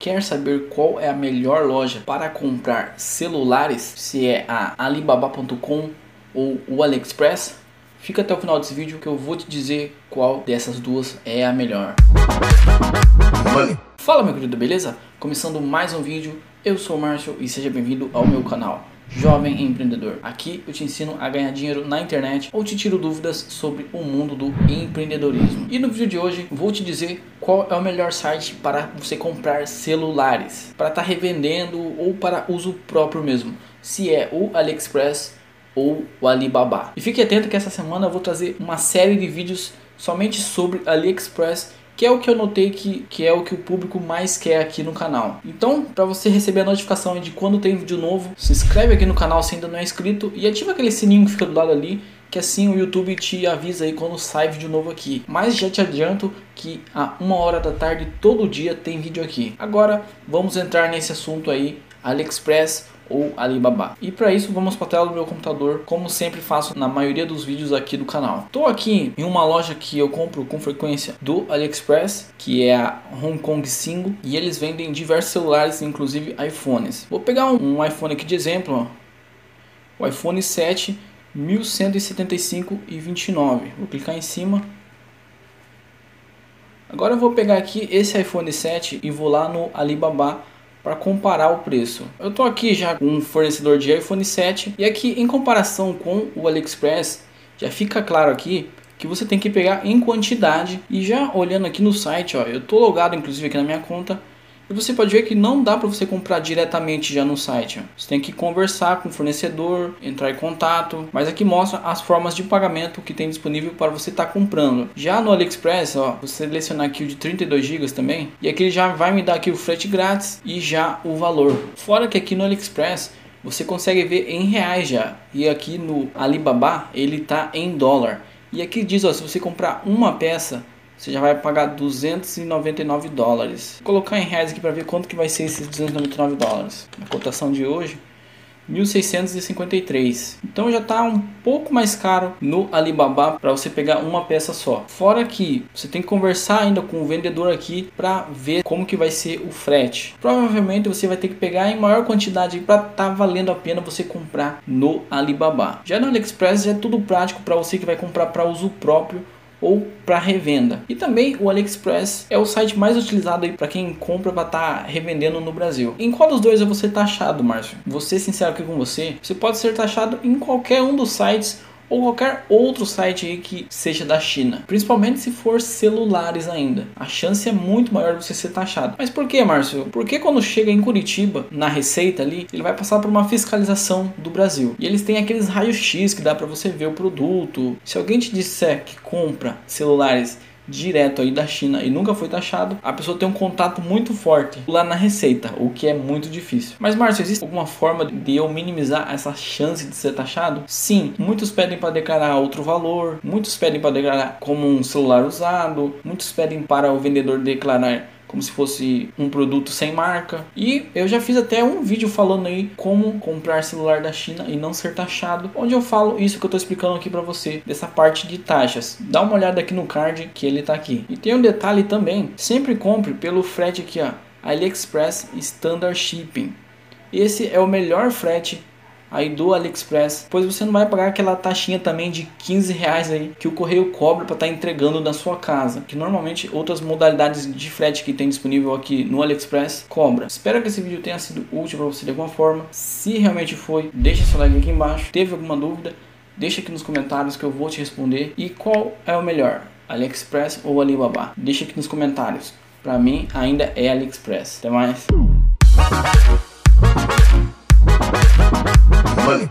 Quer saber qual é a melhor loja para comprar celulares? Se é a Alibaba.com ou o AliExpress? Fica até o final desse vídeo que eu vou te dizer qual dessas duas é a melhor. Fala meu querido, beleza? Começando mais um vídeo, eu sou o Márcio e seja bem-vindo ao meu canal. Jovem Empreendedor. Aqui eu te ensino a ganhar dinheiro na internet ou te tiro dúvidas sobre o mundo do empreendedorismo. E no vídeo de hoje vou te dizer qual é o melhor site para você comprar celulares, para estar tá revendendo ou para uso próprio mesmo. Se é o AliExpress ou o Alibaba. E fique atento que essa semana eu vou trazer uma série de vídeos somente sobre AliExpress que é o que eu notei que, que é o que o público mais quer aqui no canal. Então, para você receber a notificação de quando tem vídeo novo, se inscreve aqui no canal se ainda não é inscrito e ativa aquele sininho que fica do lado ali, que assim o YouTube te avisa aí quando sai vídeo novo aqui. Mas já te adianto que a uma hora da tarde todo dia tem vídeo aqui. Agora vamos entrar nesse assunto aí, AliExpress ou Alibaba. E para isso vamos para a tela do meu computador, como sempre faço na maioria dos vídeos aqui do canal. Estou aqui em uma loja que eu compro com frequência do AliExpress, que é a Hong Kong Single, e eles vendem diversos celulares, inclusive iPhones. Vou pegar um, um iPhone aqui de exemplo, ó. o iPhone 7 1175 e 29. Vou clicar em cima. Agora eu vou pegar aqui esse iPhone 7 e vou lá no Alibaba para comparar o preço. Eu estou aqui já com um fornecedor de iPhone 7 e aqui em comparação com o AliExpress já fica claro aqui que você tem que pegar em quantidade e já olhando aqui no site, ó, eu estou logado inclusive aqui na minha conta e você pode ver que não dá para você comprar diretamente já no site. Você tem que conversar com o fornecedor, entrar em contato, mas aqui mostra as formas de pagamento que tem disponível para você estar tá comprando. Já no AliExpress, ó, você selecionar aqui o de 32 GB também, e aqui ele já vai me dar aqui o frete grátis e já o valor. Fora que aqui no AliExpress você consegue ver em reais já. E aqui no Alibaba ele tá em dólar. E aqui diz, ó, se você comprar uma peça, você já vai pagar 299 dólares. Vou colocar em reais aqui para ver quanto que vai ser esses 299 dólares. A cotação de hoje 1653. Então já está um pouco mais caro no Alibaba para você pegar uma peça só. Fora que você tem que conversar ainda com o vendedor aqui para ver como que vai ser o frete. Provavelmente você vai ter que pegar em maior quantidade para tá valendo a pena você comprar no Alibaba. Já no AliExpress já é tudo prático para você que vai comprar para uso próprio ou para revenda. E também o AliExpress é o site mais utilizado para quem compra para estar tá revendendo no Brasil. Em qual dos dois eu vou ser taxado, Márcio? Vou ser sincero aqui com você, você pode ser taxado em qualquer um dos sites ou qualquer outro site que seja da China, principalmente se for celulares ainda. A chance é muito maior de você ser taxado. Mas por que, Márcio? Porque quando chega em Curitiba, na receita ali, ele vai passar por uma fiscalização do Brasil. E eles têm aqueles raios X que dá para você ver o produto. Se alguém te disser que compra celulares direto aí da China e nunca foi taxado, a pessoa tem um contato muito forte lá na receita, o que é muito difícil. Mas Márcio, existe alguma forma de eu minimizar essa chance de ser taxado? Sim, muitos pedem para declarar outro valor, muitos pedem para declarar como um celular usado, muitos pedem para o vendedor declarar como se fosse um produto sem marca. E eu já fiz até um vídeo falando aí como comprar celular da China e não ser taxado, onde eu falo isso que eu estou explicando aqui para você, dessa parte de taxas. Dá uma olhada aqui no card que ele está aqui. E tem um detalhe também, sempre compre pelo frete aqui, ó, AliExpress Standard Shipping. Esse é o melhor frete aí do AliExpress, pois você não vai pagar aquela taxinha também de 15 reais aí que o correio cobra para estar tá entregando na sua casa, que normalmente outras modalidades de frete que tem disponível aqui no AliExpress cobra. Espero que esse vídeo tenha sido útil para você de alguma forma. Se realmente foi, deixa seu like aqui embaixo. Teve alguma dúvida? Deixa aqui nos comentários que eu vou te responder. E qual é o melhor, AliExpress ou Alibaba? Deixa aqui nos comentários. Para mim ainda é AliExpress. Até mais. Money.